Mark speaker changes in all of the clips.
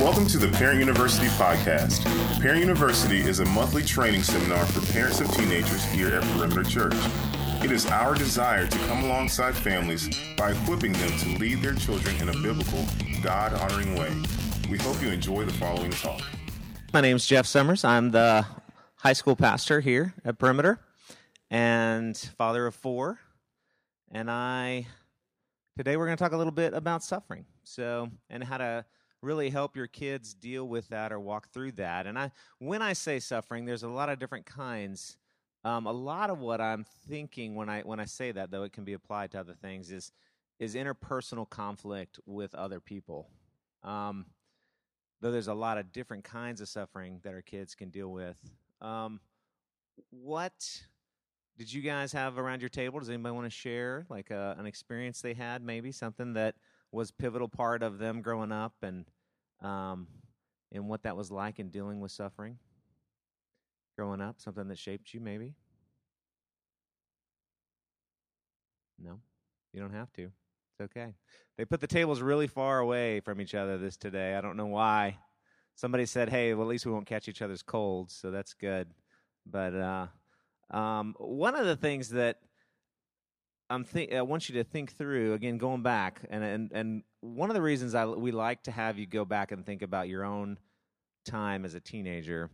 Speaker 1: Welcome to the Parent University podcast. Parent University is a monthly training seminar for parents of teenagers here at Perimeter Church. It is our desire to come alongside families by equipping them to lead their children in a biblical, God honoring way. We hope you enjoy the following talk.
Speaker 2: My name is Jeff Summers. I'm the high school pastor here at Perimeter and father of four. And I, today we're going to talk a little bit about suffering. So, and how to really help your kids deal with that or walk through that. And I, when I say suffering, there's a lot of different kinds. Um, a lot of what I'm thinking when I when I say that, though it can be applied to other things, is is interpersonal conflict with other people. Um, though there's a lot of different kinds of suffering that our kids can deal with. Um, what did you guys have around your table? Does anybody want to share like uh, an experience they had, maybe something that was pivotal part of them growing up and um, and what that was like in dealing with suffering growing up something that shaped you maybe? No? You don't have to. It's okay. They put the tables really far away from each other this today. I don't know why. Somebody said hey well at least we won't catch each other's colds so that's good. But uh, um, one of the things that I'm think I want you to think through again, going back, and and and one of the reasons I we like to have you go back and think about your own time as a teenager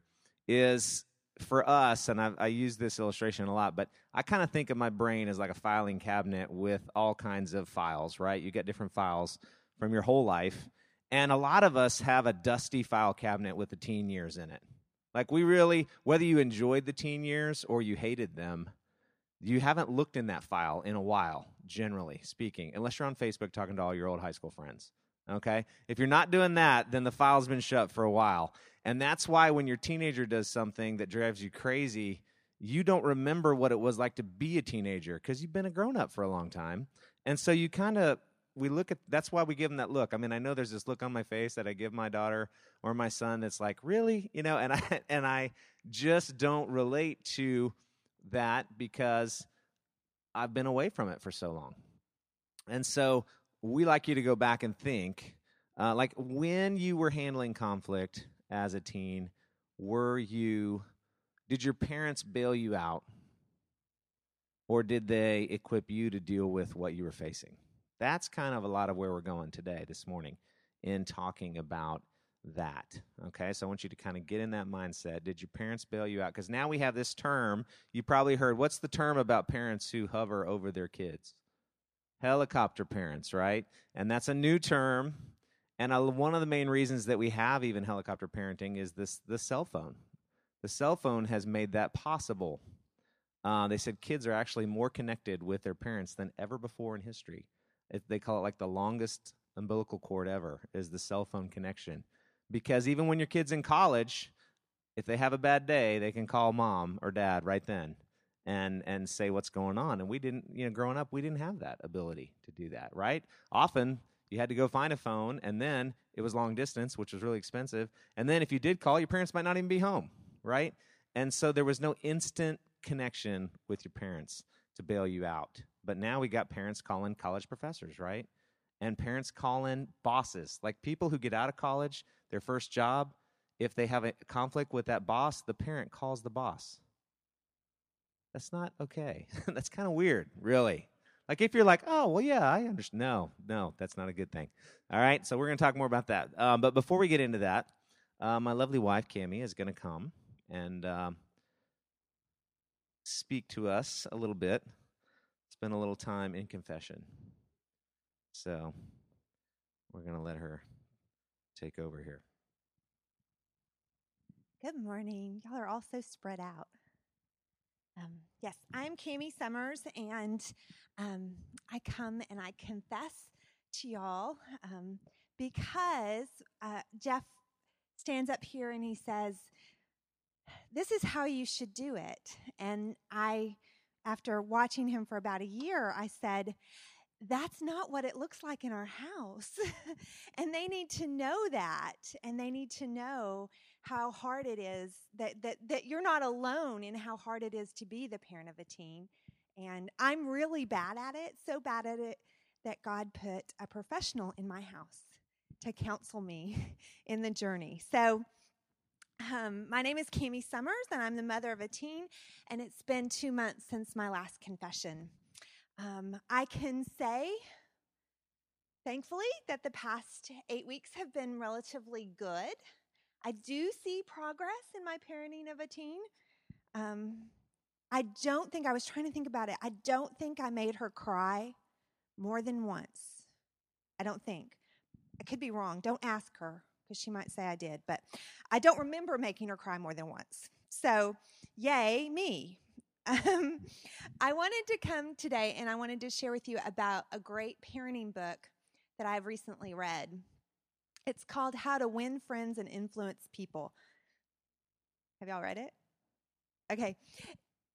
Speaker 2: is for us, and I, I use this illustration a lot, but I kind of think of my brain as like a filing cabinet with all kinds of files. Right, you get different files from your whole life, and a lot of us have a dusty file cabinet with the teen years in it. Like we really, whether you enjoyed the teen years or you hated them you haven't looked in that file in a while, generally speaking, unless you're on Facebook talking to all your old high school friends. Okay? If you're not doing that, then the file's been shut for a while. And that's why when your teenager does something that drives you crazy, you don't remember what it was like to be a teenager because you've been a grown up for a long time. And so you kind of we look at that's why we give them that look. I mean, I know there's this look on my face that I give my daughter or my son that's like, "Really?" You know, and I and I just don't relate to that because I've been away from it for so long. And so we like you to go back and think uh, like when you were handling conflict as a teen, were you, did your parents bail you out? Or did they equip you to deal with what you were facing? That's kind of a lot of where we're going today, this morning, in talking about that. Okay, so I want you to kind of get in that mindset. Did your parents bail you out? Because now we have this term. You probably heard what's the term about parents who hover over their kids? Helicopter parents, right? And that's a new term. And one of the main reasons that we have even helicopter parenting is this the cell phone. The cell phone has made that possible. Uh, they said kids are actually more connected with their parents than ever before in history. It, they call it like the longest umbilical cord ever is the cell phone connection because even when your kid's in college, if they have a bad day, they can call mom or dad right then and and say what's going on. And we didn't, you know, growing up, we didn't have that ability to do that, right? Often you had to go find a phone and then it was long distance, which was really expensive. And then if you did call, your parents might not even be home, right? And so there was no instant connection with your parents to bail you out. But now we got parents calling college professors, right? And parents call in bosses, like people who get out of college their first job, if they have a conflict with that boss, the parent calls the boss. That's not okay. that's kind of weird, really. Like if you're like, oh, well, yeah, I understand. No, no, that's not a good thing. All right, so we're going to talk more about that. Um, but before we get into that, uh, my lovely wife, Cami, is going to come and um, speak to us a little bit, spend a little time in confession. So we're going to let her take over here.
Speaker 3: Good morning. Y'all are all so spread out. Um, yes, I'm Cami Summers, and um, I come and I confess to y'all um, because uh, Jeff stands up here and he says, This is how you should do it. And I, after watching him for about a year, I said, that's not what it looks like in our house. and they need to know that. And they need to know how hard it is that, that, that you're not alone in how hard it is to be the parent of a teen. And I'm really bad at it, so bad at it that God put a professional in my house. to counsel me in the journey. So, um, my name is Cami Summers, and I'm the mother of a teen, and it's been two months since my last confession. Um, I can say, thankfully, that the past eight weeks have been relatively good. I do see progress in my parenting of a teen. Um, I don't think, I was trying to think about it, I don't think I made her cry more than once. I don't think. I could be wrong. Don't ask her because she might say I did, but I don't remember making her cry more than once. So, yay, me. Um, I wanted to come today and I wanted to share with you about a great parenting book that I've recently read. It's called How to Win Friends and Influence People. Have y'all read it? Okay.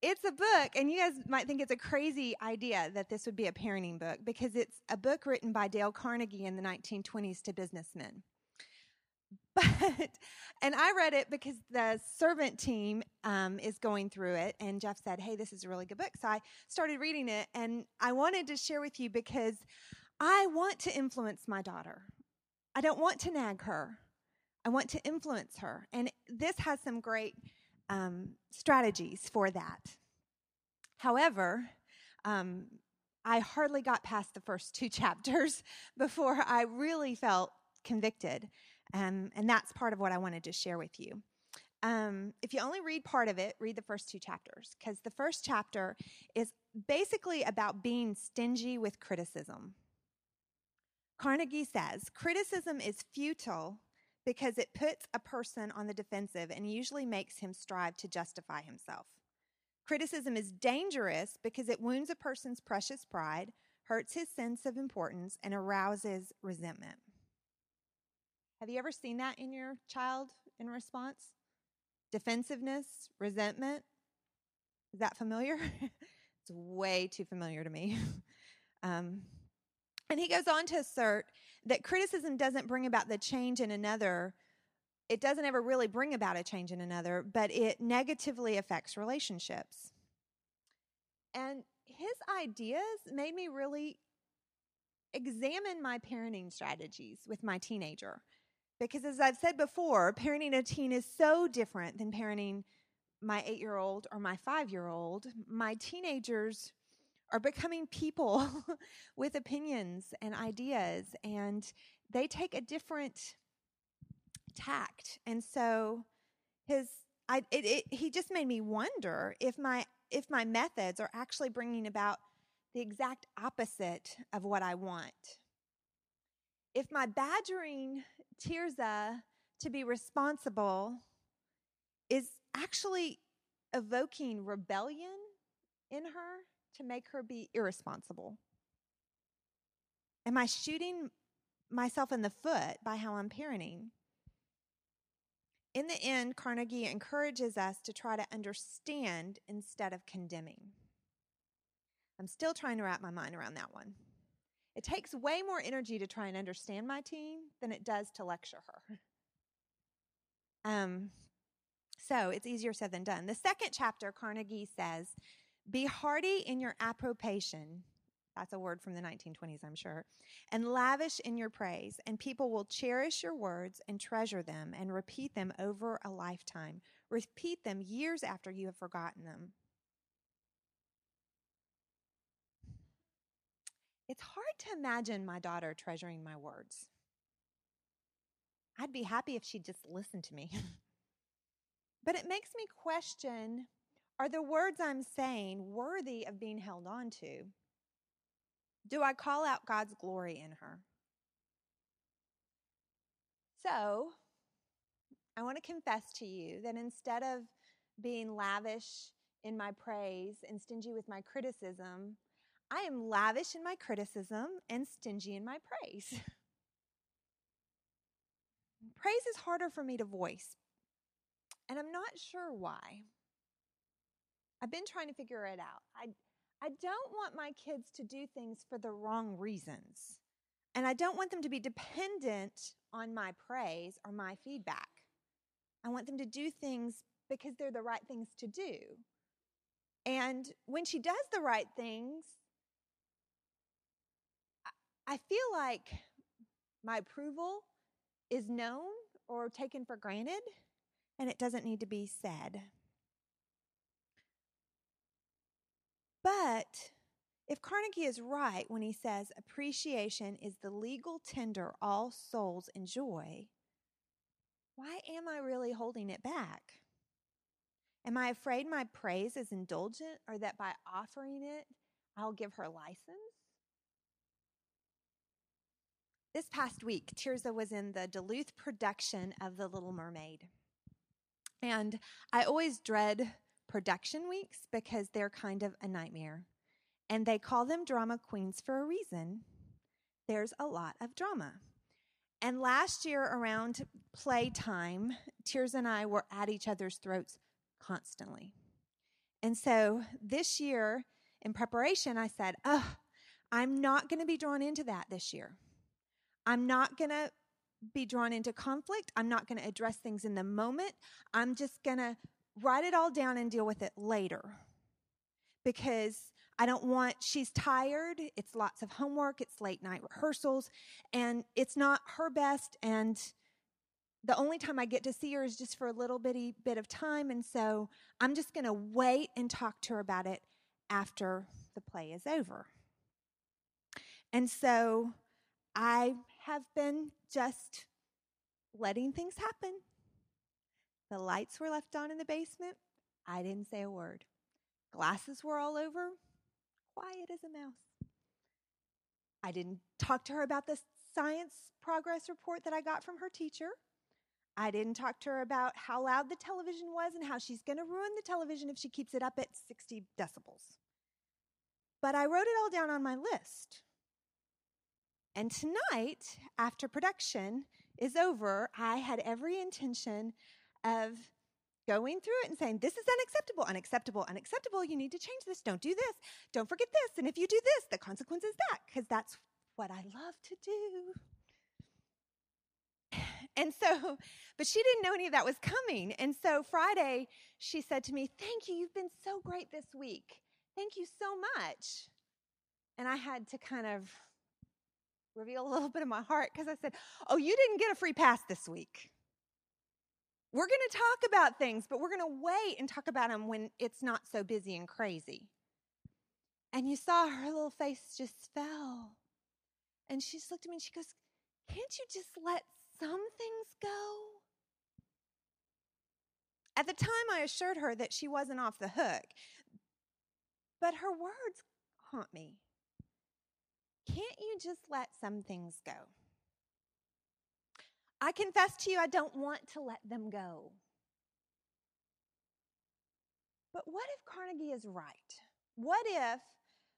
Speaker 3: It's a book, and you guys might think it's a crazy idea that this would be a parenting book because it's a book written by Dale Carnegie in the 1920s to businessmen. But, and I read it because the servant team um, is going through it, and Jeff said, Hey, this is a really good book. So I started reading it, and I wanted to share with you because I want to influence my daughter. I don't want to nag her, I want to influence her. And this has some great um, strategies for that. However, um, I hardly got past the first two chapters before I really felt convicted. Um, and that's part of what I wanted to share with you. Um, if you only read part of it, read the first two chapters, because the first chapter is basically about being stingy with criticism. Carnegie says criticism is futile because it puts a person on the defensive and usually makes him strive to justify himself. Criticism is dangerous because it wounds a person's precious pride, hurts his sense of importance, and arouses resentment. Have you ever seen that in your child in response? Defensiveness, resentment? Is that familiar? it's way too familiar to me. um, and he goes on to assert that criticism doesn't bring about the change in another. It doesn't ever really bring about a change in another, but it negatively affects relationships. And his ideas made me really examine my parenting strategies with my teenager. Because as I've said before, parenting a teen is so different than parenting my eight year old or my five year old. My teenagers are becoming people with opinions and ideas, and they take a different tact. And so his, I, it, it, he just made me wonder if my if my methods are actually bringing about the exact opposite of what I want. If my badgering Tirza to be responsible is actually evoking rebellion in her to make her be irresponsible? Am I shooting myself in the foot by how I'm parenting? In the end, Carnegie encourages us to try to understand instead of condemning. I'm still trying to wrap my mind around that one. It takes way more energy to try and understand my teen than it does to lecture her. Um, so it's easier said than done. The second chapter, Carnegie says, be hearty in your approbation. That's a word from the 1920s, I'm sure. And lavish in your praise, and people will cherish your words and treasure them and repeat them over a lifetime. Repeat them years after you have forgotten them. It's hard to imagine my daughter treasuring my words. I'd be happy if she'd just listen to me. but it makes me question are the words I'm saying worthy of being held on to? Do I call out God's glory in her? So, I want to confess to you that instead of being lavish in my praise and stingy with my criticism, I am lavish in my criticism and stingy in my praise. praise is harder for me to voice, and I'm not sure why. I've been trying to figure it out. I, I don't want my kids to do things for the wrong reasons. And I don't want them to be dependent on my praise or my feedback. I want them to do things because they're the right things to do. And when she does the right things, I feel like my approval is known or taken for granted, and it doesn't need to be said. But if Carnegie is right when he says appreciation is the legal tender all souls enjoy, why am I really holding it back? Am I afraid my praise is indulgent or that by offering it, I'll give her license? This past week, Tirza was in the Duluth production of The Little Mermaid. And I always dread production weeks because they're kind of a nightmare. And they call them drama queens for a reason. There's a lot of drama. And last year, around playtime, Tirza and I were at each other's throats constantly. And so this year, in preparation, I said, Oh, I'm not going to be drawn into that this year. I'm not going to be drawn into conflict. I'm not going to address things in the moment. I'm just going to write it all down and deal with it later because I don't want, she's tired. It's lots of homework, it's late night rehearsals, and it's not her best. And the only time I get to see her is just for a little bitty bit of time. And so I'm just going to wait and talk to her about it after the play is over. And so I have been just letting things happen. The lights were left on in the basement. I didn't say a word. Glasses were all over, quiet as a mouse. I didn't talk to her about the science progress report that I got from her teacher. I didn't talk to her about how loud the television was and how she's going to ruin the television if she keeps it up at 60 decibels. But I wrote it all down on my list. And tonight, after production is over, I had every intention of going through it and saying, This is unacceptable, unacceptable, unacceptable. You need to change this. Don't do this. Don't forget this. And if you do this, the consequence is that, because that's what I love to do. And so, but she didn't know any of that was coming. And so Friday, she said to me, Thank you. You've been so great this week. Thank you so much. And I had to kind of reveal a little bit of my heart because I said, Oh, you didn't get a free pass this week. We're going to talk about things, but we're going to wait and talk about them when it's not so busy and crazy. And you saw her little face just fell. And she just looked at me and she goes, Can't you just let some things go? At the time, I assured her that she wasn't off the hook, but her words haunt me. Can't you just let some things go? I confess to you, I don't want to let them go. But what if Carnegie is right? What if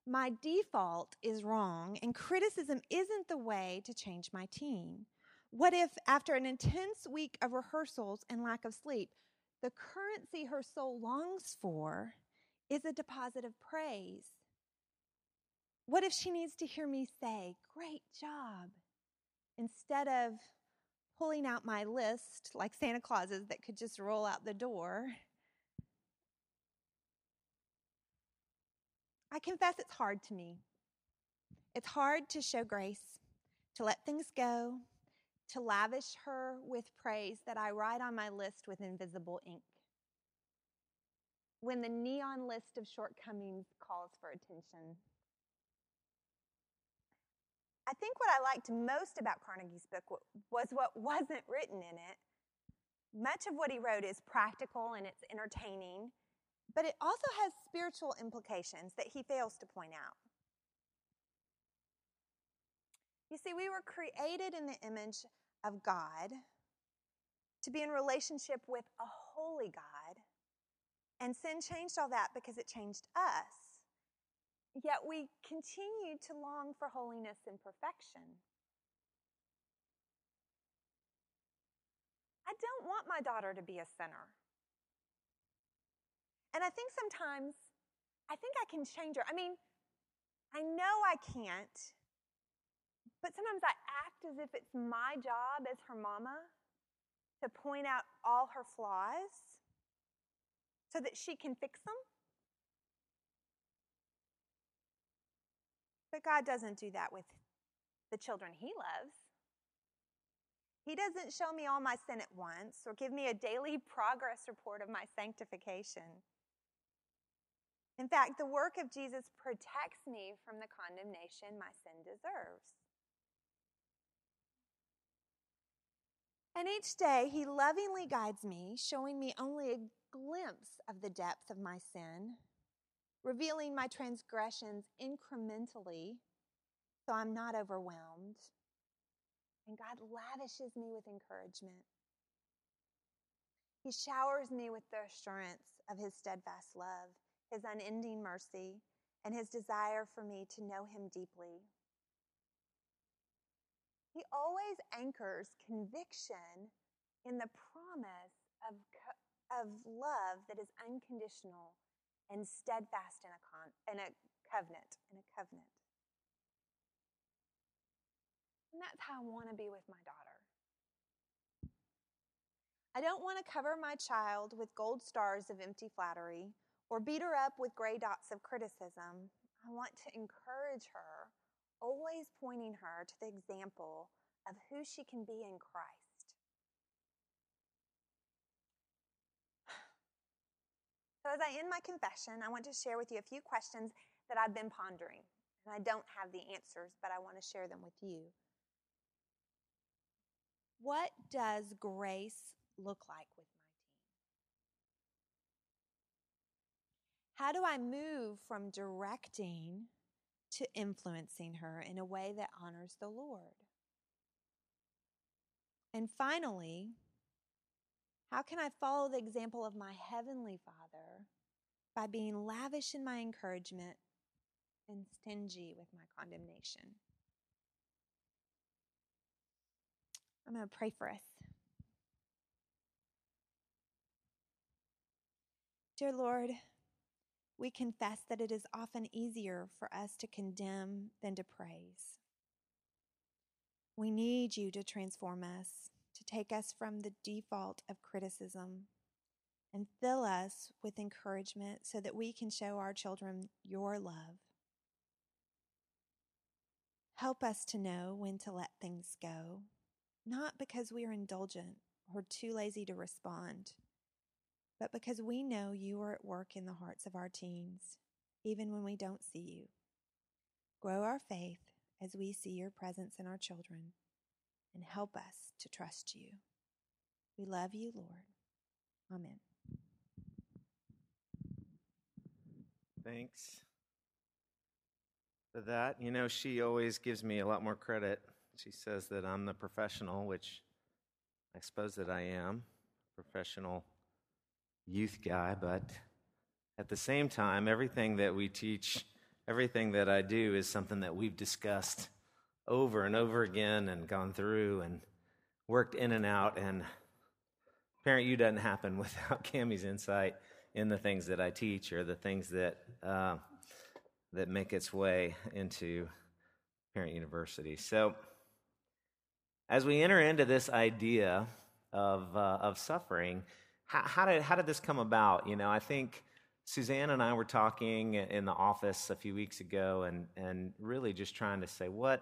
Speaker 3: my default is wrong and criticism isn't the way to change my team? What if, after an intense week of rehearsals and lack of sleep, the currency her soul longs for is a deposit of praise? What if she needs to hear me say, Great job, instead of pulling out my list like Santa Claus's that could just roll out the door. I confess it's hard to me. It's hard to show grace, to let things go, to lavish her with praise that I write on my list with invisible ink. When the neon list of shortcomings calls for attention. I think what I liked most about Carnegie's book was what wasn't written in it. Much of what he wrote is practical and it's entertaining, but it also has spiritual implications that he fails to point out. You see, we were created in the image of God to be in relationship with a holy God, and sin changed all that because it changed us. Yet we continue to long for holiness and perfection. I don't want my daughter to be a sinner. And I think sometimes, I think I can change her. I mean, I know I can't, but sometimes I act as if it's my job as her mama to point out all her flaws so that she can fix them. But God doesn't do that with the children He loves. He doesn't show me all my sin at once or give me a daily progress report of my sanctification. In fact, the work of Jesus protects me from the condemnation my sin deserves. And each day, He lovingly guides me, showing me only a glimpse of the depth of my sin, revealing my transgressions incrementally so I'm not overwhelmed. And God lavishes me with encouragement. He showers me with the assurance of His steadfast love, His unending mercy, and His desire for me to know Him deeply. He always anchors conviction in the promise of, of love that is unconditional and steadfast in a, con, in a covenant, in a covenant. And that's how I want to be with my daughter. I don't want to cover my child with gold stars of empty flattery or beat her up with gray dots of criticism. I want to encourage her, always pointing her to the example of who she can be in Christ. So, as I end my confession, I want to share with you a few questions that I've been pondering. And I don't have the answers, but I want to share them with you. What does grace look like with my team? How do I move from directing to influencing her in a way that honors the Lord? And finally, how can I follow the example of my Heavenly Father by being lavish in my encouragement and stingy with my condemnation? I'm going to pray for us. Dear Lord, we confess that it is often easier for us to condemn than to praise. We need you to transform us, to take us from the default of criticism and fill us with encouragement so that we can show our children your love. Help us to know when to let things go not because we are indulgent or too lazy to respond, but because we know you are at work in the hearts of our teens, even when we don't see you. Grow our faith as we see your presence in our children and help us to trust you. We love you, Lord. Amen.
Speaker 2: Thanks for that. You know, she always gives me a lot more credit she says that I'm the professional, which I suppose that I am, professional youth guy, but at the same time, everything that we teach, everything that I do is something that we've discussed over and over again and gone through and worked in and out. And Parent U doesn't happen without Cami's insight in the things that I teach or the things that uh, that make its way into Parent University. So as we enter into this idea of, uh, of suffering, how, how, did, how did this come about? You know, I think Suzanne and I were talking in the office a few weeks ago and, and really just trying to say, what,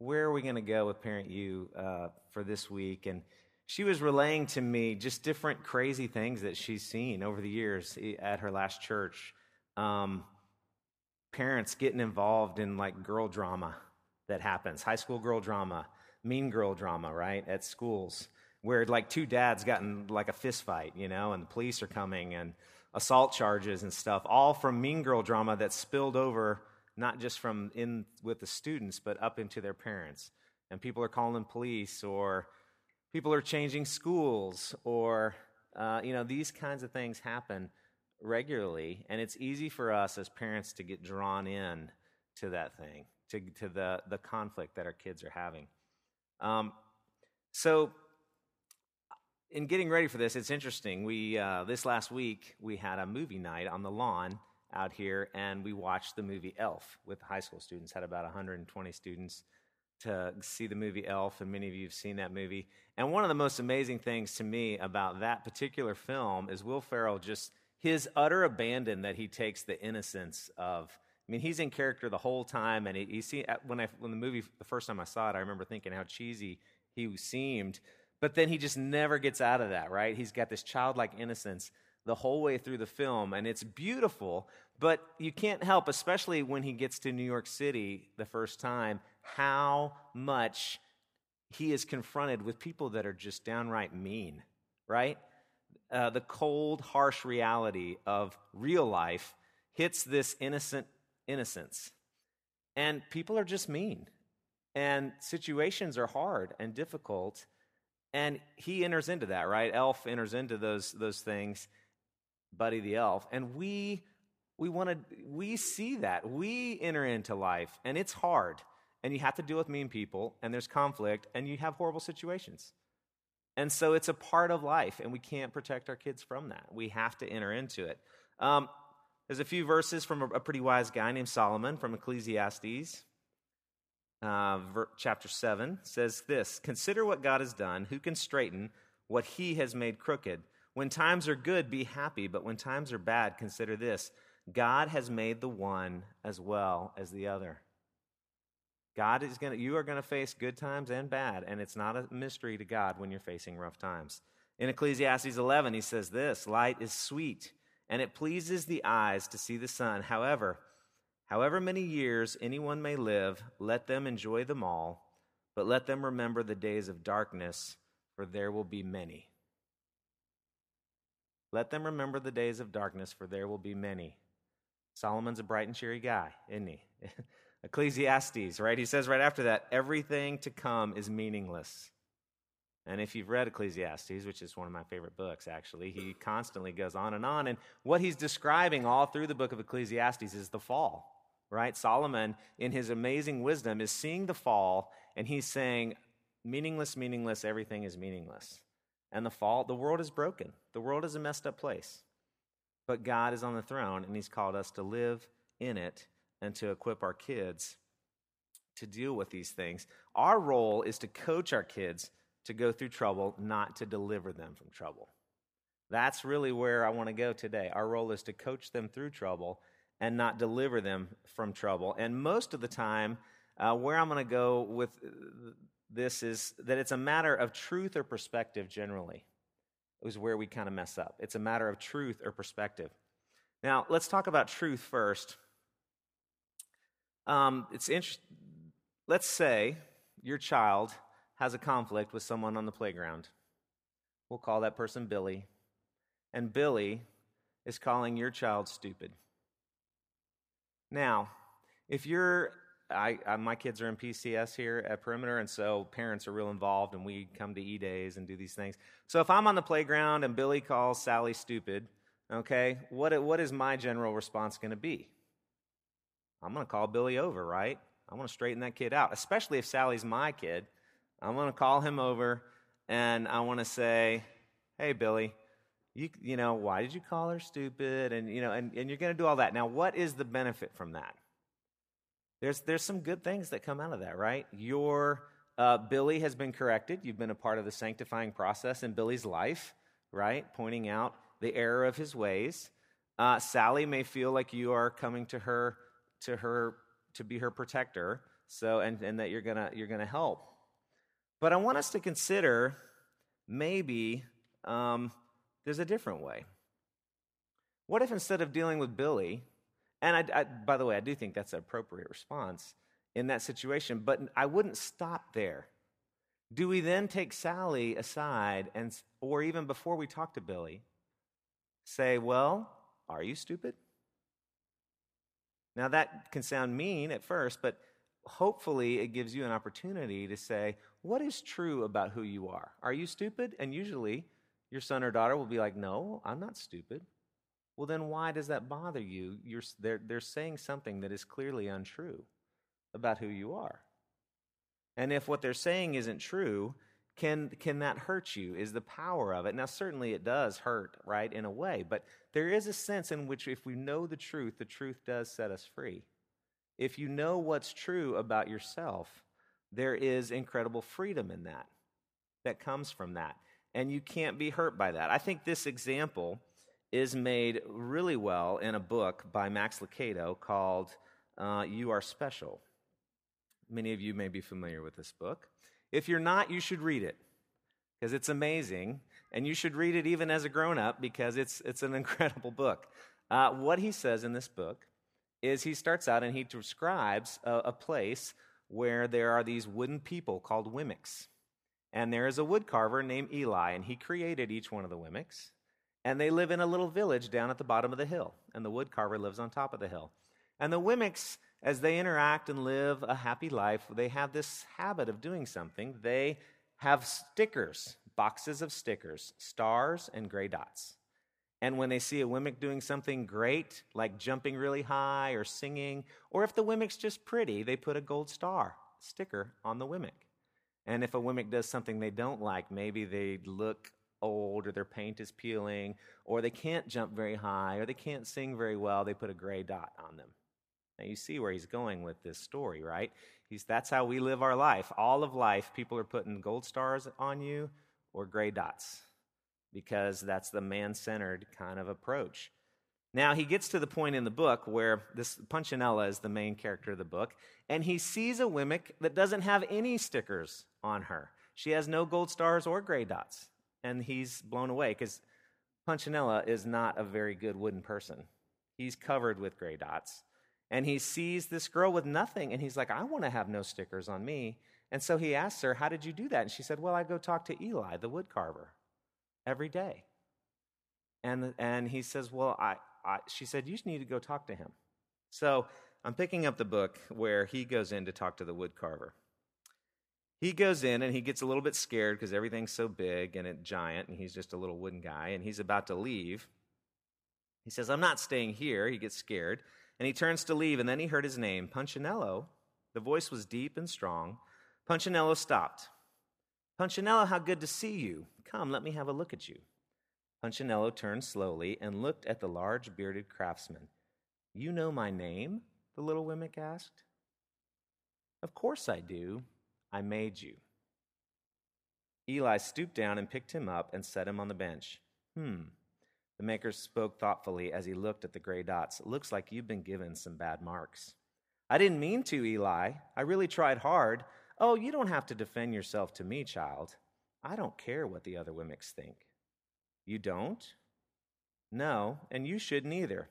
Speaker 2: where are we going to go with Parent U uh, for this week? And she was relaying to me just different crazy things that she's seen over the years at her last church. Um, parents getting involved in like girl drama that happens, high school girl drama mean girl drama, right, at schools, where like two dads got in like a fist fight, you know, and the police are coming and assault charges and stuff, all from mean girl drama that spilled over not just from in with the students, but up into their parents. And people are calling police, or people are changing schools, or uh, you know, these kinds of things happen regularly, and it's easy for us as parents to get drawn in to that thing, to, to the, the conflict that our kids are having. Um, so, in getting ready for this, it's interesting. We uh, this last week we had a movie night on the lawn out here, and we watched the movie Elf with high school students. Had about 120 students to see the movie Elf, and many of you have seen that movie. And one of the most amazing things to me about that particular film is Will Ferrell just his utter abandon that he takes the innocence of I mean, he's in character the whole time, and you see when I when the movie the first time I saw it, I remember thinking how cheesy he he seemed. But then he just never gets out of that, right? He's got this childlike innocence the whole way through the film, and it's beautiful. But you can't help, especially when he gets to New York City the first time, how much he is confronted with people that are just downright mean, right? Uh, the cold, harsh reality of real life hits this innocent innocence. And people are just mean. And situations are hard and difficult. And he enters into that, right? Elf enters into those, those things, Buddy the elf. And we we want to we see that. We enter into life and it's hard. And you have to deal with mean people and there's conflict and you have horrible situations. And so it's a part of life, and we can't protect our kids from that. We have to enter into it. Um, there's a few verses from a, a, pretty wise guy named Solomon from Ecclesiastes. Uh, ver, chapter 7 says this Consider what God has done. Who can straighten what he has made crooked? When times are good, be happy, but when times are bad, consider this God has made the one as well as the other. God is going to, you are going to face good times and bad, and it's not a mystery to God when you're facing rough times. In Ecclesiastes 11, he says this Light is sweet, and it pleases the eyes to see the sun. However, however many years anyone may live, let them enjoy them all, but let them remember the days of darkness, for there will be many. Let them remember the days of darkness, for there will be many. Solomon's a bright and cheery guy, isn't he? Ecclesiastes, right? He says right after that, everything to come is meaningless. And if you've read Ecclesiastes, which is one of my favorite books, actually, he constantly goes on and on. And what he's describing all through the book of Ecclesiastes is the fall, right? Solomon, in his amazing wisdom, is seeing the fall, and he's saying, meaningless, meaningless, everything is meaningless. And the fall, the world is broken. The world is a messed up place. But God is on the throne, and he's called us to live in it and to equip our kids to deal with these things. Our role is to coach our kids to go through trouble, not to deliver them from trouble. That's really where I want to go today. Our role is to coach them through trouble and not deliver them from trouble. And most of the time, uh, where I'm going to go with this is that it's a matter of truth or perspective generally, is where we kind of mess up. It's a matter of truth or perspective. Now, let's talk about truth first. Um, it's interesting. Let's say your child has a conflict with someone on the playground. We'll call that person Billy. And Billy is calling your child stupid. Now, if you're, I, I, my kids are in PCS here at Perimeter, and so parents are real involved, and we come to E days and do these things. So if I'm on the playground and Billy calls Sally stupid, okay, what, what is my general response going to be? I'm going to call Billy over, right? I want to straighten that kid out, especially if Sally's my kid. I'm going to call him over and I want to say, hey, Billy, you, you know, why did you call her stupid? And, you know, and, and you're going to do all that. Now, what is the benefit from that? There's, there's some good things that come out of that, right? Your uh, Billy has been corrected. You've been a part of the sanctifying process in Billy's life, right? Pointing out the error of his ways. Uh, Sally may feel like you are coming to her to her to be her protector. So and, and that you're gonna you're gonna help. But I want us to consider maybe um, there's a different way. What if instead of dealing with Billy, and I, I, by the way, I do think that's an appropriate response in that situation, but I wouldn't stop there. Do we then take Sally aside and, or even before we talk to Billy, say, Well, are you stupid? Now, that can sound mean at first, but hopefully it gives you an opportunity to say, What is true about who you are? Are you stupid? And usually your son or daughter will be like, No, I'm not stupid. Well, then why does that bother you? You're, they're, they're saying something that is clearly untrue about who you are. And if what they're saying isn't true, can, can that hurt you? Is the power of it? Now, certainly it does hurt, right, in a way, but there is a sense in which if we know the truth, the truth does set us free. If you know what's true about yourself, there is incredible freedom in that, that comes from that. And you can't be hurt by that. I think this example is made really well in a book by Max Lucado called uh, You Are Special. Many of you may be familiar with this book. If you're not, you should read it because it's amazing. And you should read it even as a grown up because it's, it's an incredible book. Uh, what he says in this book is he starts out and he describes a, a place where there are these wooden people called Wemmicks. And there is a woodcarver named Eli, and he created each one of the Wemmicks. And they live in a little village down at the bottom of the hill, and the woodcarver lives on top of the hill. And the Wemmicks, as they interact and live a happy life, they have this habit of doing something. They have stickers, boxes of stickers, stars and gray dots. And when they see a Wemmick doing something great, like jumping really high or singing, or if the Wemmick's just pretty, they put a gold star sticker on the Wemmick. And if a Wemmick does something they don't like, maybe they look old or their paint is peeling or they can't jump very high or they can't sing very well, they put a gray dot on them. Now you see where he's going with this story, right? He's, that's how we live our life. All of life, people are putting gold stars on you or gray dots because that's the man centered kind of approach. Now, he gets to the point in the book where this Punchinello is the main character of the book, and he sees a Wemmick that doesn't have any stickers on her. She has no gold stars or gray dots. And he's blown away because Punchinello is not a very good wooden person. He's covered with gray dots. And he sees this girl with nothing, and he's like, I want to have no stickers on me. And so he asks her, How did you do that? And she said, Well, I go talk to Eli, the wood carver, every day. And, and he says, Well, I, I, she said, You need to go talk to him. So I'm picking up the book where he goes in to talk to the wood carver. He goes in and he gets a little bit scared because everything's so big and it's giant, and he's just a little wooden guy, and he's about to leave. He says, I'm not staying here. He gets scared, and he turns to leave, and then he heard his name, Punchinello. The voice was deep and strong. Punchinello stopped. Punchinello, how good to see you. Come, let me have a look at you. Punchinello turned slowly and looked at the large bearded craftsman. You know my name? the little Wemmick asked. Of course I do. I made you. Eli stooped down and picked him up and set him on the bench. Hmm. The maker spoke thoughtfully as he looked at the gray dots. It looks like you've been given some bad marks. I didn't mean to, Eli. I really tried hard. Oh, you don't have to defend yourself to me, child. I don't care what the other Wemmicks think. You don't? No, and you shouldn't either.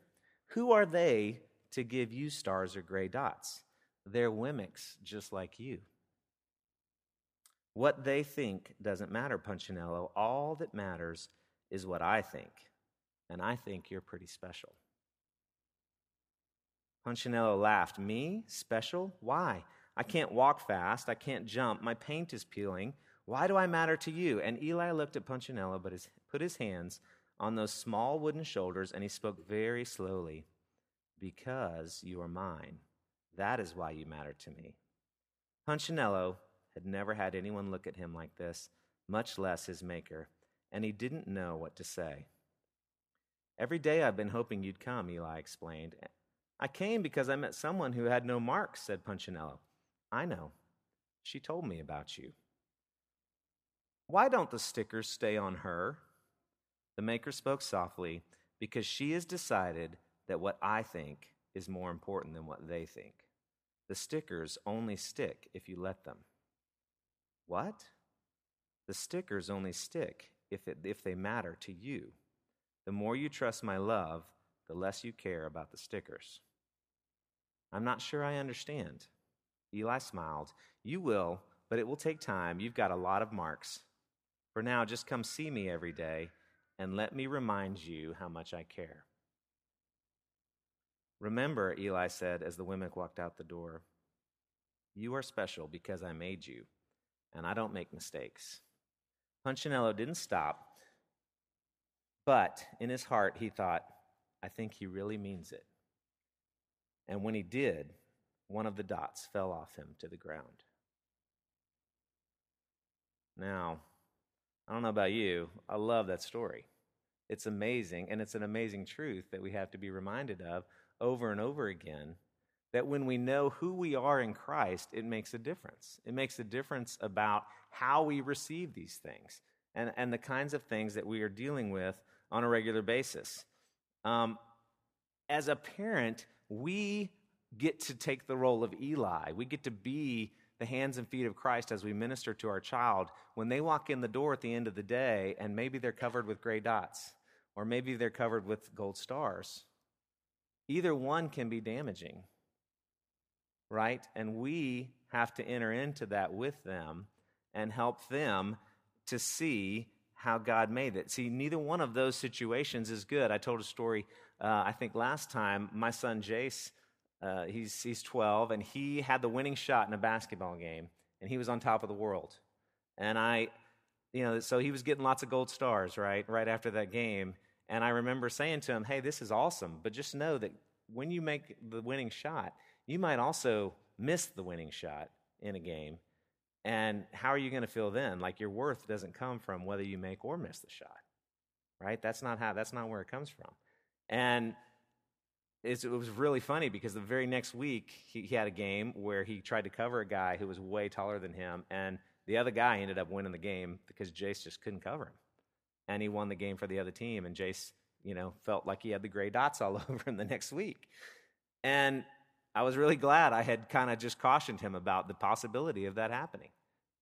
Speaker 2: Who are they to give you stars or gray dots? They're Wemmicks just like you. What they think doesn't matter, Punchinello. All that matters is what I think. And I think you're pretty special. Punchinello laughed. Me? Special? Why? I can't walk fast. I can't jump. My paint is peeling. Why do I matter to you? And Eli looked at Punchinello, but his, put his hands on those small wooden shoulders, and he spoke very slowly. Because you are mine. That is why you matter to me. Punchinello had never had anyone look at him like this, much less his maker, and he didn't know what to say. Every day I've been hoping you'd come, Eli explained. I came because I met someone who had no marks, said Punchinello. I know. She told me about you. Why don't the stickers stay on her? The maker spoke softly, because she has decided that what I think is more important than what they think. The stickers only stick if you let them. What? The stickers only stick if, it, if they matter to you. The more you trust my love, the less you care about the stickers. I'm not sure I understand. Eli smiled. You will, but it will take time. You've got a lot of marks. For now, just come see me every day and let me remind you how much I care. Remember, Eli said as the Wemmick walked out the door, you are special because I made you and I don't make mistakes. Punchinello didn't stop, but in his heart he thought, I think he really means it. And when he did, one of the dots fell off him to the ground. Now, I don't know about you, I love that story. It's amazing, and it's an amazing truth that we have to be reminded of over and over again that when we know who we are in Christ, it makes a difference. It makes a difference about how we receive these things and, and the kinds of things that we are dealing with on a regular basis. Um, as a parent, we get to take the role of Eli. We get to be the hands and feet of Christ as we minister to our child when they walk in the door at the end of the day and maybe they're covered with gray dots or maybe they're covered with gold stars. Either one can be damaging, right? And we have to enter into that with them and help them to see how God made it. See, neither one of those situations is good. I told a story, uh, I think last time, my son Jace uh, he's, he's 12, and he had the winning shot in a basketball game, and he was on top of the world. And I, you know, so he was getting lots of gold stars, right, right after that game. And I remember saying to him, hey, this is awesome, but just know that when you make the winning shot, you might also miss the winning shot in a game. And how are you going to feel then? Like your worth doesn't come from whether you make or miss the shot, right? That's not how, that's not where it comes from. And it was really funny because the very next week he, he, had a game where he tried to cover a guy who was way taller than him, and the other guy ended up winning the game because Jace just couldn't cover him, and he won the game for the other team. And Jace, you know, felt like he had the gray dots all over him the next week, and I was really glad I had kind of just cautioned him about the possibility of that happening,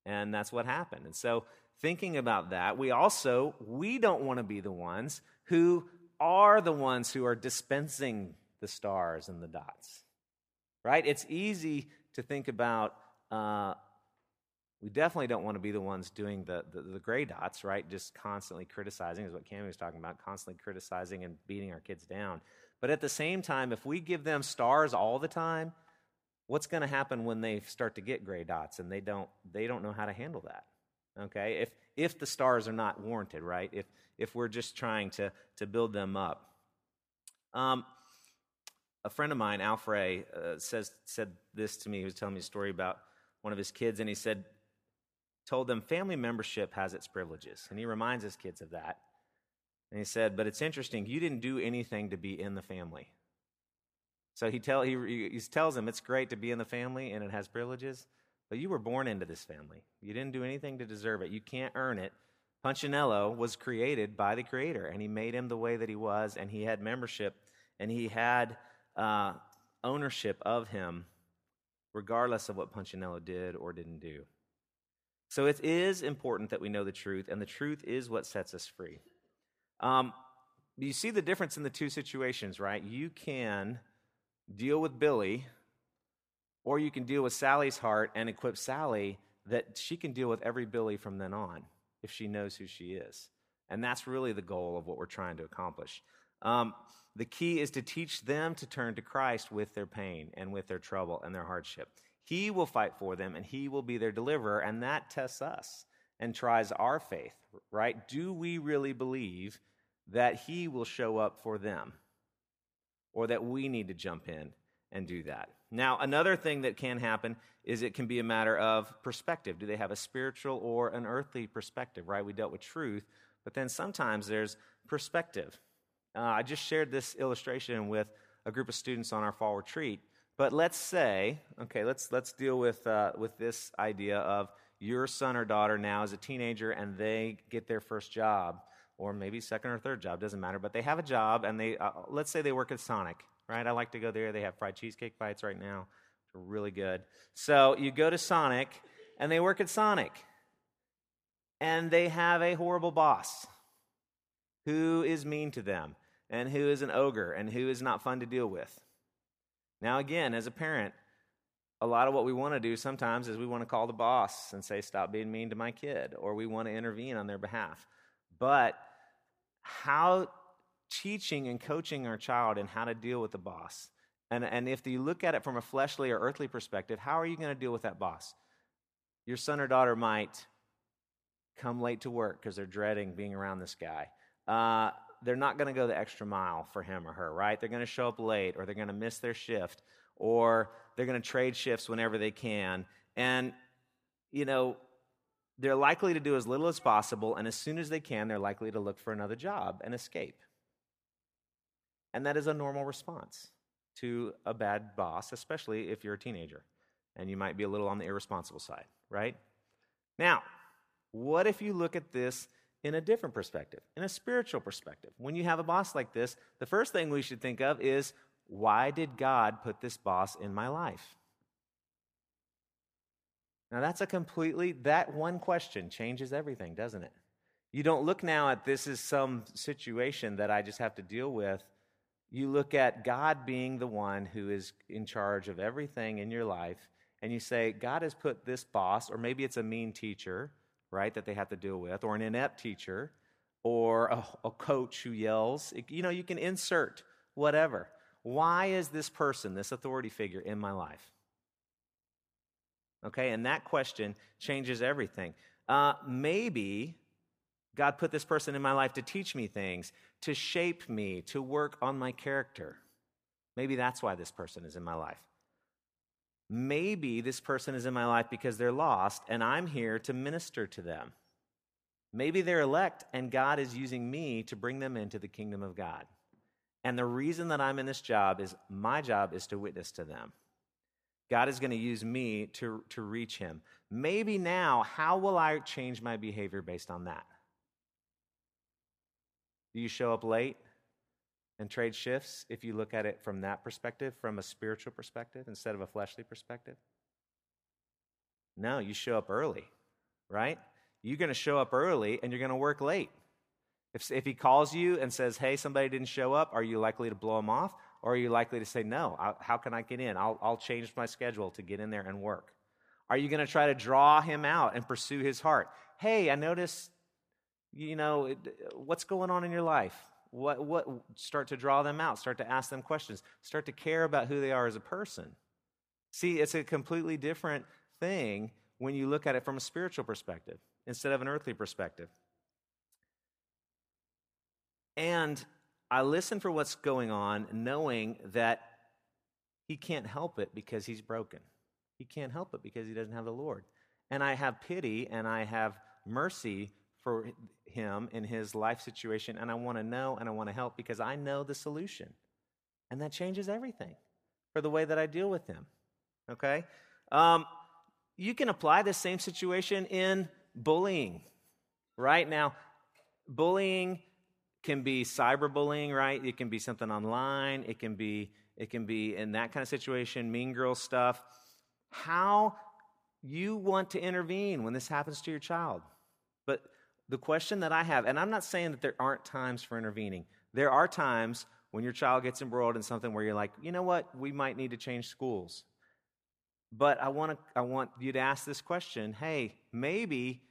Speaker 2: and that's what happened. And so, thinking about that, we also we don't want to be the ones who are the ones who are dispensing the stars and the dots. Right? It's easy to think about. Uh, we definitely don't want to be the ones doing the, the, the, gray dots, right? Just constantly criticizing, is what Cami was talking about, constantly criticizing and beating our kids down. But at the same time, if we give them stars all the time, what's going to happen when they start to get gray dots and they don't they don't know how to handle that? Okay? If if the stars are not warranted, right? If if we're just trying to to build them up. Um, a friend of mine, Alfred, uh, says, said this to me. He was telling me a story about one of his kids, and he said, told them family membership has its privileges. And he reminds his kids of that. And he said, but it's interesting, you didn't do anything to be in the family. So he, tell, he, he tells him it's great to be in the family and it has privileges, but you were born into this family. You didn't do anything to deserve it. You can't earn it. Punchinello was created by the Creator, and he made him the way that he was, and he had membership, and he had uh, ownership of him, regardless of what Punchinello did or didn't do. So it is important that we know the truth, and the truth is what sets us free. Um, you see the difference in the two situations, right? You can deal with Billy, or you can deal with Sally's heart and equip Sally that she can deal with every Billy from then on if she knows who she is. And that's really the goal of what we're trying to accomplish. Um, the key is to teach them to turn to Christ with their pain and with their trouble and their hardship. He will fight for them and He will be their deliverer, and that tests us and tries our faith, right? Do we really believe that He will show up for them or that we need to jump in and do that? Now, another thing that can happen is it can be a matter of perspective. Do they have a spiritual or an earthly perspective, right? We dealt with truth, but then sometimes there's perspective. Uh, I just shared this illustration with a group of students on our fall retreat. But let's say, okay, let's let's deal with uh, with this idea of your son or daughter now is a teenager and they get their first job, or maybe second or third job, doesn't matter. But they have a job and they uh, let's say they work at Sonic, right? I like to go there. They have fried cheesecake bites right now, they're really good. So you go to Sonic and they work at Sonic, and they have a horrible boss who is mean to them and who is an ogre and who is not fun to deal with. Now, again, as a parent, a lot of what we want to do sometimes is we want to call the boss and say, Stop being mean to my kid, or we want to intervene on their behalf. But how teaching and coaching our child in how to deal with the boss, and, and if you look at it from a fleshly or earthly perspective, how are you going to deal with that boss? Your son or daughter might come late to work because they're dreading being around this guy. Uh, they're not going to go the extra mile for him or her, right? They're going to show up late or they're going to miss their shift or they're going to trade shifts whenever they can. And, you know, they're likely to do as little as possible. And as soon as they can, they're likely to look for another job and escape. And that is a normal response to a bad boss, especially if you're a teenager and you might be a little on the irresponsible side, right? Now, what if you look at this in a different perspective, in a spiritual perspective. When you have a boss like this, the first thing we should think of is why did God put this boss in my life? Now, that's a completely, that one question changes everything, doesn't it? You don't look now at this as some situation that I just have to deal with. You look at God being the one who is in charge of everything in your life, and you say, God has put this boss, or maybe it's a mean teacher, right, that they have to deal with, or an inept teacher, or a, a coach who yells. You know, you can insert whatever. Why is this person, this authority figure, in my life? Okay, and that question changes everything. Uh, maybe God put this person in my life to teach me things, to shape me, to work on my character. Maybe that's why this person is in my life. Maybe this person is in my life because they're lost and I'm here to minister to them. Maybe they're elect and God is using me to bring them into the kingdom of God. And the reason that I'm in this job is my job is to witness to them. God is going to use me to, to reach him. Maybe now, how will I change my behavior based on that? Do you show up late and trade shifts if you look at it from that perspective, from a spiritual perspective instead of a fleshly perspective? No, you show up early, right? You're going to show up early and you're going to work late. If, if he calls you and says, hey, somebody didn't show up, are you likely to blow him off? Or are you likely to say, no, I, how can I get in? I'll, I'll change my schedule to get in there and work. Are you going to try to draw him out and pursue his heart? Hey, I noticed you know, what's going on in your life? What, what, start to draw them out, start to ask them questions, start to care about who they are as a person. See, it's a completely different thing when you look at it from a spiritual perspective instead of an earthly perspective. And I listen for what's going on, knowing that he can't help it because he's broken. He can't help it because he doesn't have the Lord. And I have pity and I have mercy for him in his life situation, and I want to know and I want to help because I know the solution. And that changes everything for the way that I deal with him. Okay? Um, you can apply this same situation in bullying. Right now, bullying can be cyberbullying, right? It can be something online. It can be it can be in that kind of situation, mean girl stuff. How you want to intervene when this happens to your child. But the question that I have, and I'm not saying that there aren't times for intervening. There are times when your child gets embroiled in something where you're like, you know what, we might need to change schools. But I want to, I want you to ask this question. Hey, maybe,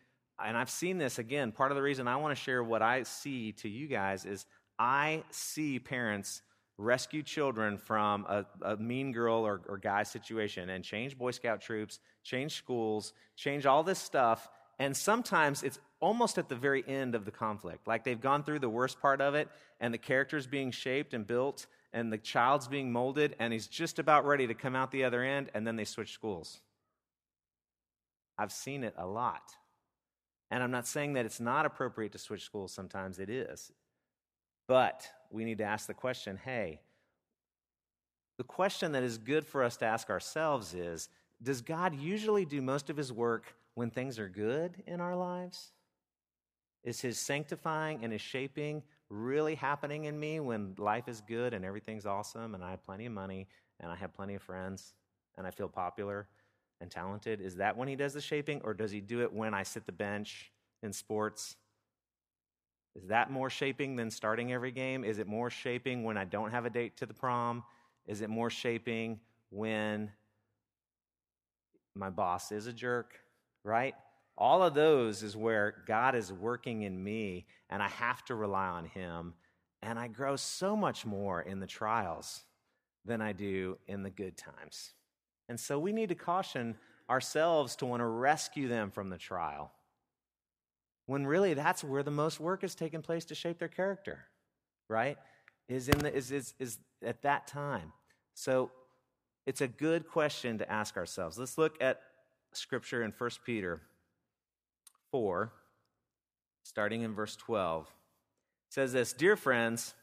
Speaker 2: and I've seen this again. Part of the reason I want to share what I see to you guys is I see parents rescue children from a, a mean girl or, or guy situation and change Boy Scout troops, change schools, change all this stuff. And sometimes it's almost at the very end of the conflict. Like they've gone through the worst part of it, and the character's being shaped and built, and the child's being molded, and he's just about ready to come out the other end, and then they switch schools. I've seen it a lot. And I'm not saying that it's not appropriate to switch schools, sometimes it is. But we need to ask the question hey, the question that is good for us to ask ourselves is Does God usually do most of his work when things are good in our lives? Is his sanctifying and his shaping really happening in me when life is good and everything's awesome and I have plenty of money and I have plenty of friends and I feel popular and talented? Is that when he does the shaping or does he do it when I sit the bench in sports? Is that more shaping than starting every game? Is it more shaping when I don't have a date to the prom? Is it more shaping when my boss is a jerk, right? All of those is where God is working in me, and I have to rely on Him. And I grow so much more in the trials than I do in the good times. And so we need to caution ourselves to want to rescue them from the trial. When really that's where the most work is taking place to shape their character, right? Is in the is is, is at that time. So it's a good question to ask ourselves. Let's look at scripture in 1 Peter 4, starting in verse 12, it says this Dear friends,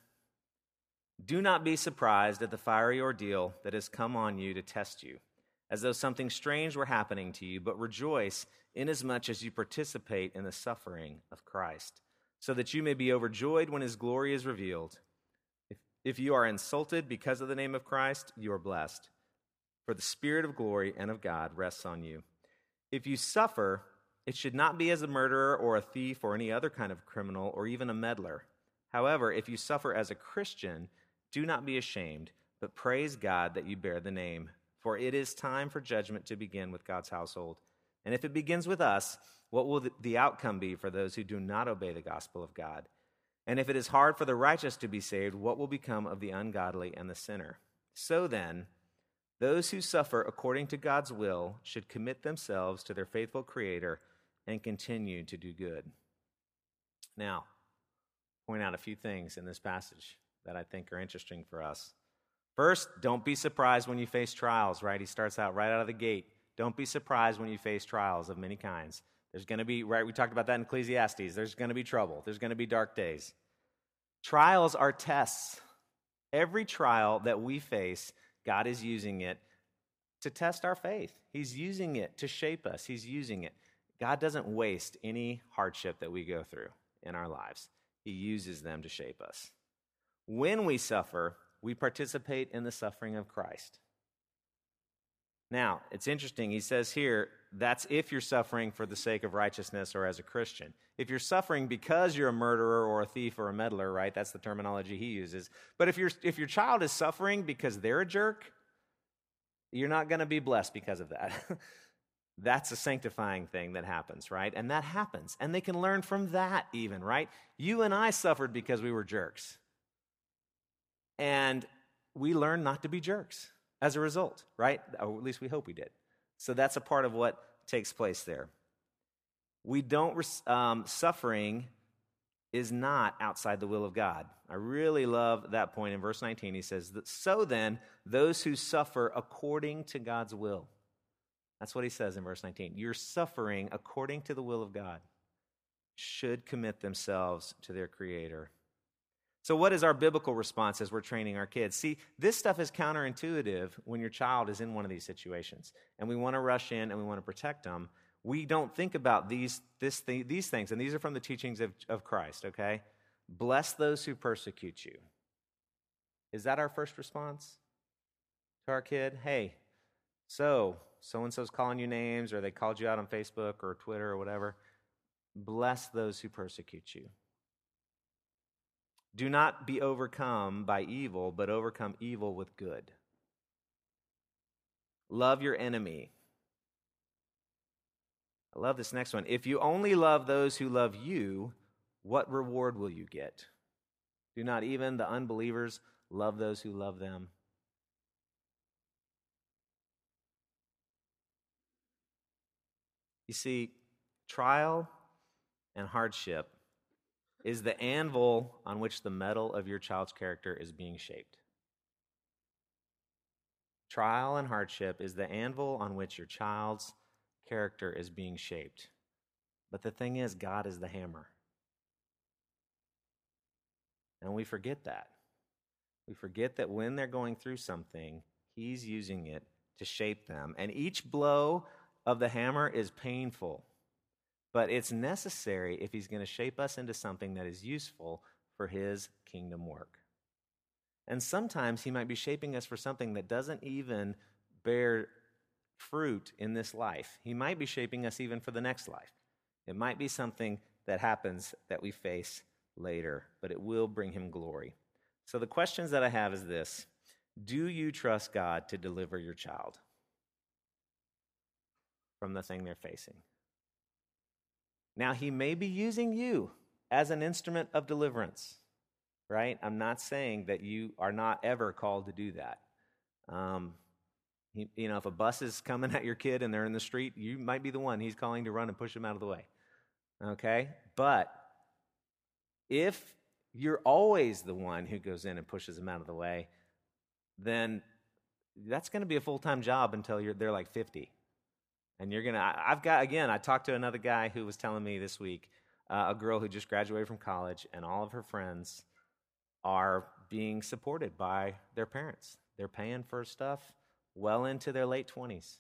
Speaker 2: do not be surprised at the fiery ordeal that has come on you to test you, as though something strange were happening to you, but rejoice inasmuch as you participate in the suffering of Christ, so that you may be overjoyed when his glory is revealed. If, if you are insulted because of the name of Christ, you are blessed, for the Spirit of glory and of God rests on you. If you suffer, it should not be as a murderer or a thief or any other kind of criminal or even a meddler. However, if you suffer as a Christian, do not be ashamed, but praise God that you bear the name. For it is time for judgment to begin with God's household. And if it begins with us, what will the outcome be for those who do not obey the gospel of God? And if it is hard for the righteous to be saved, what will become of the ungodly and the sinner? So then, those who suffer according to God's will should commit themselves to their faithful Creator and continue to do good. Now, point out a few things in this passage that I think are interesting for us. First, don't be surprised when you face trials, right? He starts out right out of the gate. Don't be surprised when you face trials of many kinds. There's going to be, right? We talked about that in Ecclesiastes. There's going to be trouble, there's going to be dark days. Trials are tests. Every trial that we face, God is using it to test our faith. He's using it to shape us. He's using it. God doesn't waste any hardship that we go through in our lives, He uses them to shape us. When we suffer, we participate in the suffering of Christ. Now, it's interesting. He says here, that's if you're suffering for the sake of righteousness or as a Christian. If you're suffering because you're a murderer or a thief or a meddler, right? That's the terminology he uses. But if, you if your child is suffering because they're a jerk, you're not going to be blessed because of that. That's a sanctifying thing that happens, right? And that happens. And they can learn from that, even, right? You and I suffered because we were jerks. And we learn not to be jerks as a result, right? Or at least we hope we did. So that's a part of what takes place there. We don't, um, suffering is not outside the will of God. I really love that point in verse 19. He says, So then, those who suffer according to God's will. That's what he says in verse 19. You're suffering according to the will of God, should commit themselves to their Creator. So, what is our biblical response as we're training our kids? See, this stuff is counterintuitive when your child is in one of these situations, and we want to rush in and we want to protect them. We don't think about these, this th- these things, and these are from the teachings of, of Christ, okay? Bless those who persecute you. Is that our first response to our kid? Hey, so so and so's calling you names, or they called you out on Facebook or Twitter or whatever. Bless those who persecute you. Do not be overcome by evil, but overcome evil with good. Love your enemy. I love this next one. If you only love those who love you, what reward will you get? Do not even the unbelievers love those who love them? You see, trial and hardship is the anvil on which the metal of your child's character is being shaped. Trial and hardship is the anvil on which your child's character is being shaped. But the thing is, God is the hammer. And we forget that. We forget that when they're going through something, He's using it to shape them. And each blow of the hammer is painful but it's necessary if he's going to shape us into something that is useful for his kingdom work. And sometimes he might be shaping us for something that doesn't even bear fruit in this life. He might be shaping us even for the next life. It might be something that happens that we face later, but it will bring him glory. So the questions that I have is this Do you trust God to deliver your child from the thing they're facing? Now, he may be using you as an instrument of deliverance, right? I'm not saying that you are not ever called to do that. Um, you, know, if a bus is coming at your kid and they're in the street, you might be the one he's calling to run and push them out of the way. Okay? But if you're always the one who goes in and pushes them out of the way, then that's going to be a full time job until they're like 50. And you're going to, I've got, again, I talked to another guy who was telling me this week, uh, a girl who just graduated from college, and all of her friends are being supported by their parents. They're paying for stuff well into their late 20s,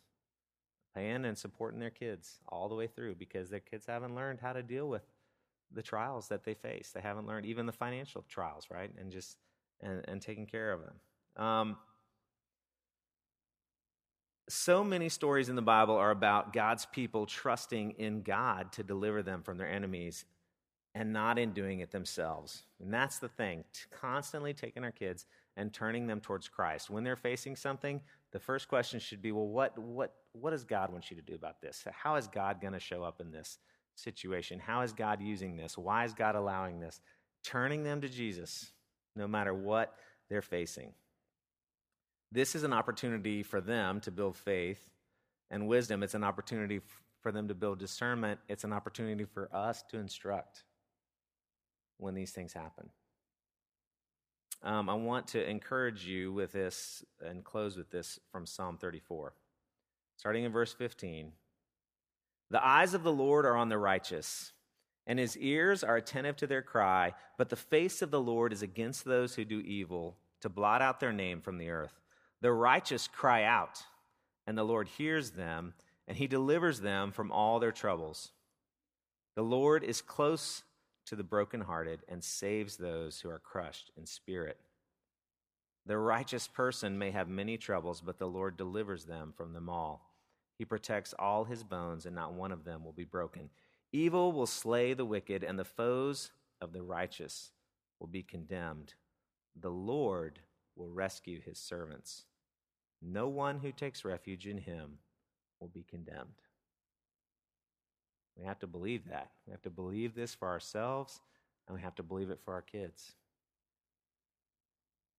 Speaker 2: paying and supporting their kids all the way through because their kids haven't learned how to deal with the trials that they face. They haven't learned even the financial trials, right? And just, and, and taking care of them. Um, so many stories in the Bible are about God's people trusting in God to deliver them from their enemies and not in doing it themselves. And that's the thing constantly taking our kids and turning them towards Christ. When they're facing something, the first question should be well, what, what, what does God want you to do about this? How is God going to show up in this situation? How is God using this? Why is God allowing this? Turning them to Jesus, no matter what they're facing. This is an opportunity for them to build faith and wisdom. It's an opportunity for them to build discernment. It's an opportunity for us to instruct when these things happen. Um, I want to encourage you with this and close with this from Psalm 34. Starting in verse 15 The eyes of the Lord are on the righteous, and his ears are attentive to their cry, but the face of the Lord is against those who do evil, to blot out their name from the earth. The righteous cry out, and the Lord hears them, and he delivers them from all their troubles. The Lord is close to the brokenhearted and saves those who are crushed in spirit. The righteous person may have many troubles, but the Lord delivers them from them all. He protects all his bones, and not one of them will be broken. Evil will slay the wicked, and the foes of the righteous will be condemned. The Lord will rescue his servants. No one who takes refuge in him will be condemned. We have to believe that. We have to believe this for ourselves, and we have to believe it for our kids.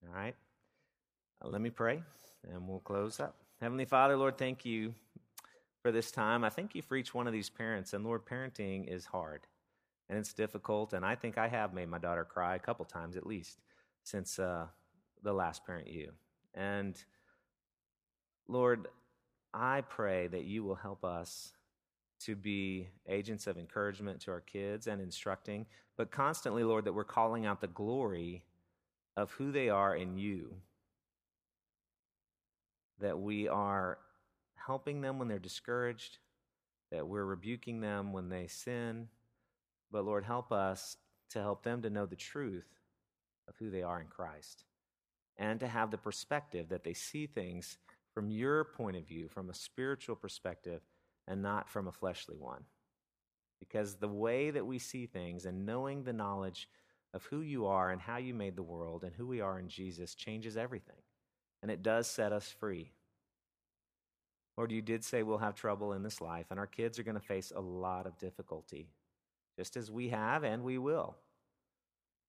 Speaker 2: All right? Uh, let me pray, and we'll close up. Heavenly Father, Lord, thank you for this time. I thank you for each one of these parents. And Lord, parenting is hard and it's difficult. And I think I have made my daughter cry a couple times at least since uh, the last Parent U. And Lord, I pray that you will help us to be agents of encouragement to our kids and instructing, but constantly, Lord, that we're calling out the glory of who they are in you. That we are helping them when they're discouraged, that we're rebuking them when they sin. But Lord, help us to help them to know the truth of who they are in Christ and to have the perspective that they see things from your point of view, from a spiritual perspective and not from a fleshly one. Because the way that we see things and knowing the knowledge of who you are and how you made the world and who we are in Jesus changes everything. And it does set us free. Lord, you did say we'll have trouble in this life, and our kids are going to face a lot of difficulty, just as we have and we will.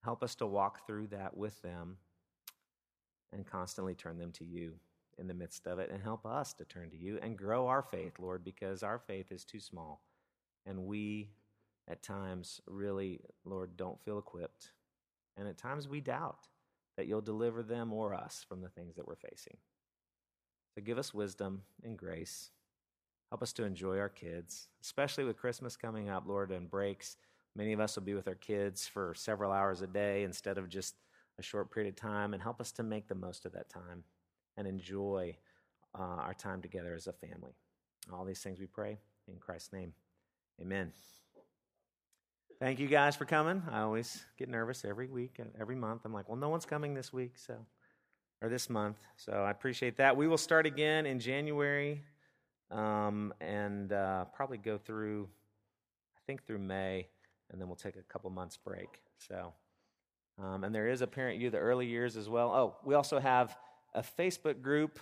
Speaker 2: Help us to walk through that with them and constantly turn them to you in the midst of it and help us to turn to you and grow our faith, Lord, because our faith is too small. And we, at times, really, Lord, don't feel equipped. And at times we doubt that you'll deliver them or us from the things that we're facing. So give us wisdom and grace. Help us to enjoy our kids, especially with Christmas coming up, Lord, and breaks. Many of us will be with our kids for several hours a day instead of just a short period of time, and help us to make the most of that time and enjoy uh, our time together as a family. All these things we pray in Christ's name. Amen. Thank you guys for coming. I always get nervous every week, and every month. I'm like, well, no one's coming this week, so or this month. So I appreciate that. We will start again in January, um, and uh, probably go through, I think through May, and then we'll take a couple months break. So, um, and there is a Parent U the early years as well. Oh, we also have a Facebook group.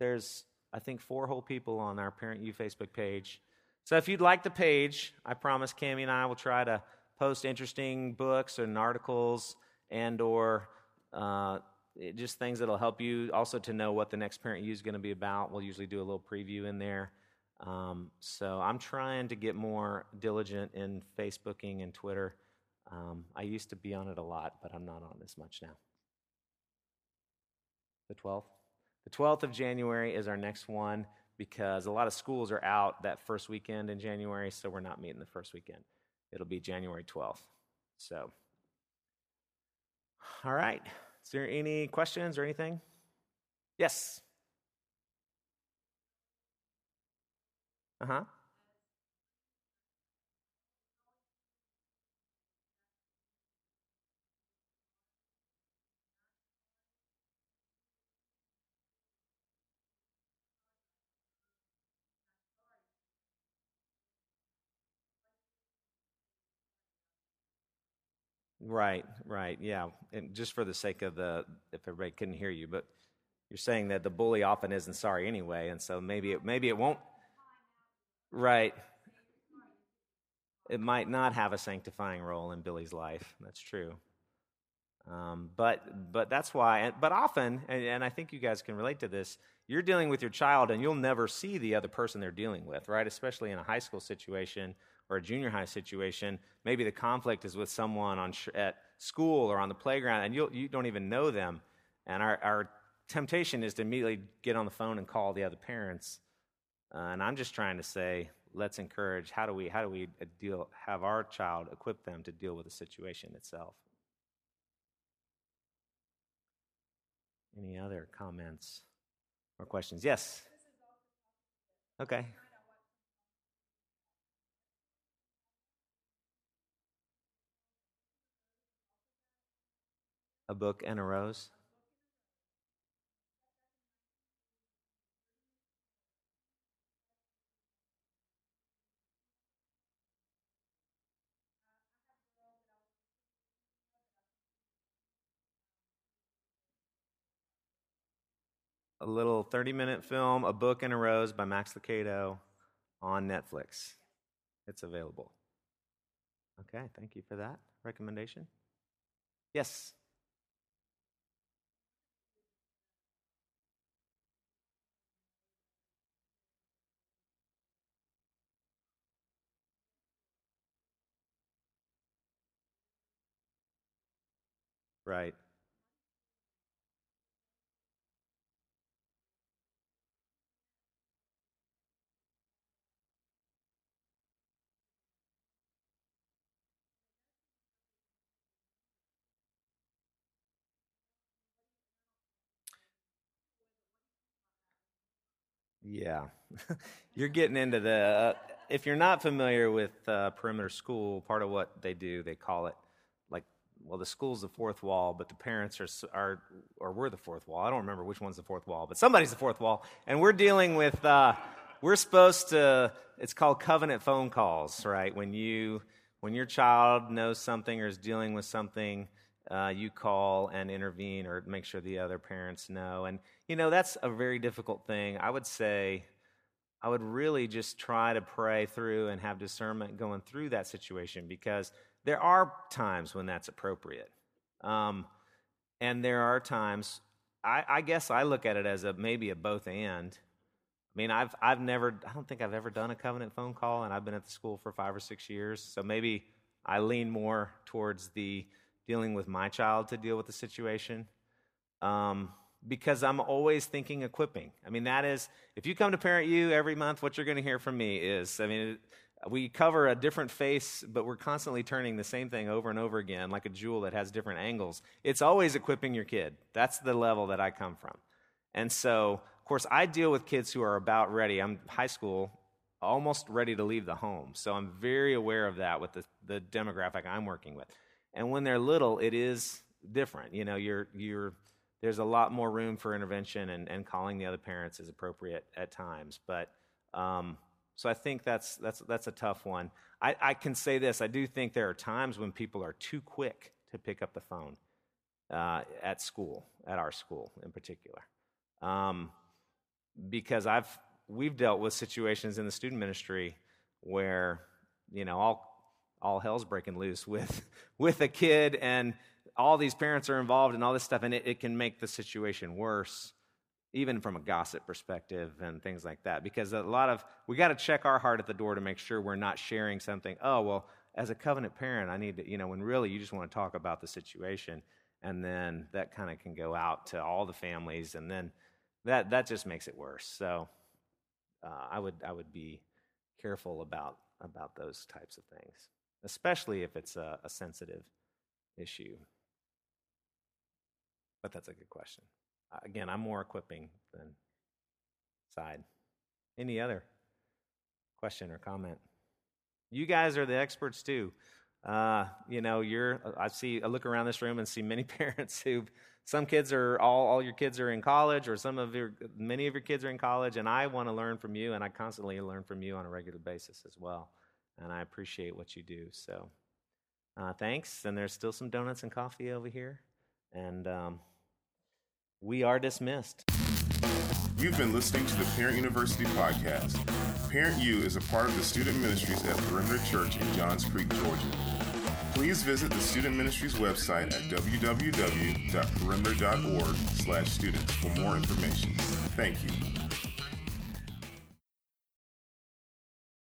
Speaker 2: There's, I think, four whole people on our Parent U Facebook page. So if you'd like the page, I promise Cami and I will try to post interesting books and articles and or uh, just things that'll help you also to know what the next Parent U is going to be about. We'll usually do a little preview in there. Um, so I'm trying to get more diligent in Facebooking and Twitter. Um, I used to be on it a lot, but I'm not on as much now. The 12th? The 12th of January is our next one because a lot of schools are out that first weekend in January, so we're not meeting the first weekend. It'll be January 12th. So, all right. Is there any questions or anything? Yes. Uh huh. Right, right, yeah. And just for the sake of the, if everybody couldn't hear you, but you're saying that the bully often isn't sorry anyway, and so maybe it, maybe it won't. Right. It might not have a sanctifying role in Billy's life. That's true. Um, but but that's why. But often, and, and I think you guys can relate to this. You're dealing with your child, and you'll never see the other person they're dealing with, right? Especially in a high school situation or a junior high situation. Maybe the conflict is with someone on at school or on the playground, and you you don't even know them. And our, our temptation is to immediately get on the phone and call the other parents. Uh, and I'm just trying to say, let's encourage. How do we how do we uh, deal? Have our child equip them to deal with the situation itself. Any other comments or questions? Yes. Okay. A book and a rose. a little 30 minute film, A Book and a Rose by Max Lucado on Netflix. It's available. Okay, thank you for that recommendation. Yes. Right. Yeah. you're getting into the. Uh, if you're not familiar with uh, perimeter school, part of what they do, they call it well, the school's the fourth wall, but the parents are, are or we're the fourth wall. I don't remember which one's the fourth wall, but somebody's the fourth wall. And we're dealing with, uh, we're supposed to, it's called covenant phone calls, right? When you, when your child knows something or is dealing with something, uh, you call and intervene or make sure the other parents know. And, you know, that's a very difficult thing. I would say, I would really just try to pray through and have discernment going through that situation because there are times when that's appropriate. Um, and there are times, I, I, guess I look at it as a maybe a both and. I mean, I've, I've never, I don't think I've ever done a covenant phone call, and I've been at the school for five or six years. So maybe I lean more towards the dealing with my child to deal with the situation. Um, because I'm always thinking equipping. I mean, that is, if you come to Parent U every month, what you're going to hear from me is, I mean, we cover a different face, but we're constantly turning the same thing over and over again, like a jewel that has different angles. It's always equipping your kid. That's the level that I come from. And so, of course, I deal with kids who are about ready. I'm high school, almost ready to leave the home. So I'm very aware of that with the, the demographic I'm working with. And when they're little, it is different. You know, you're, you're, there's a lot more room for intervention, and, and calling the other parents is appropriate at times. But um, so I think that's, that's, that's a tough one. I, I can say this I do think there are times when people are too quick to pick up the phone uh, at school, at our school in particular. Um, because I've, we've dealt with situations in the student ministry where, you know, I'll all hell's breaking loose with with a kid and all these parents are involved and all this stuff and it, it can make the situation worse even from a gossip perspective and things like that because a lot of we got to check our heart at the door to make sure we're not sharing something oh well as a covenant parent i need to you know when really you just want to talk about the situation and then that kind of can go out to all the families and then that that just makes it worse so uh, i would i would be careful about about those types of things especially if it's a, a sensitive issue. But that's a good question. Uh, again, I'm more equipping than side. Any other question or comment? You guys are the experts too. Uh, you know, you're. I see. I look around this room and see many parents who, some kids are all. All your kids are in college, or some of your, many of your kids are in college, and I want to learn from you, and I constantly learn from you on a regular basis as well and I appreciate what you do. So, Uh, thanks. And there's still some donuts and coffee over here. And um, we are dismissed.
Speaker 1: You've been listening to the Parent University podcast. Parent U is a part of the student ministries at Perimeter Church in Johns Creek, Georgia. Please visit the student ministries website at www.perimeter.org/students for more information. Thank you.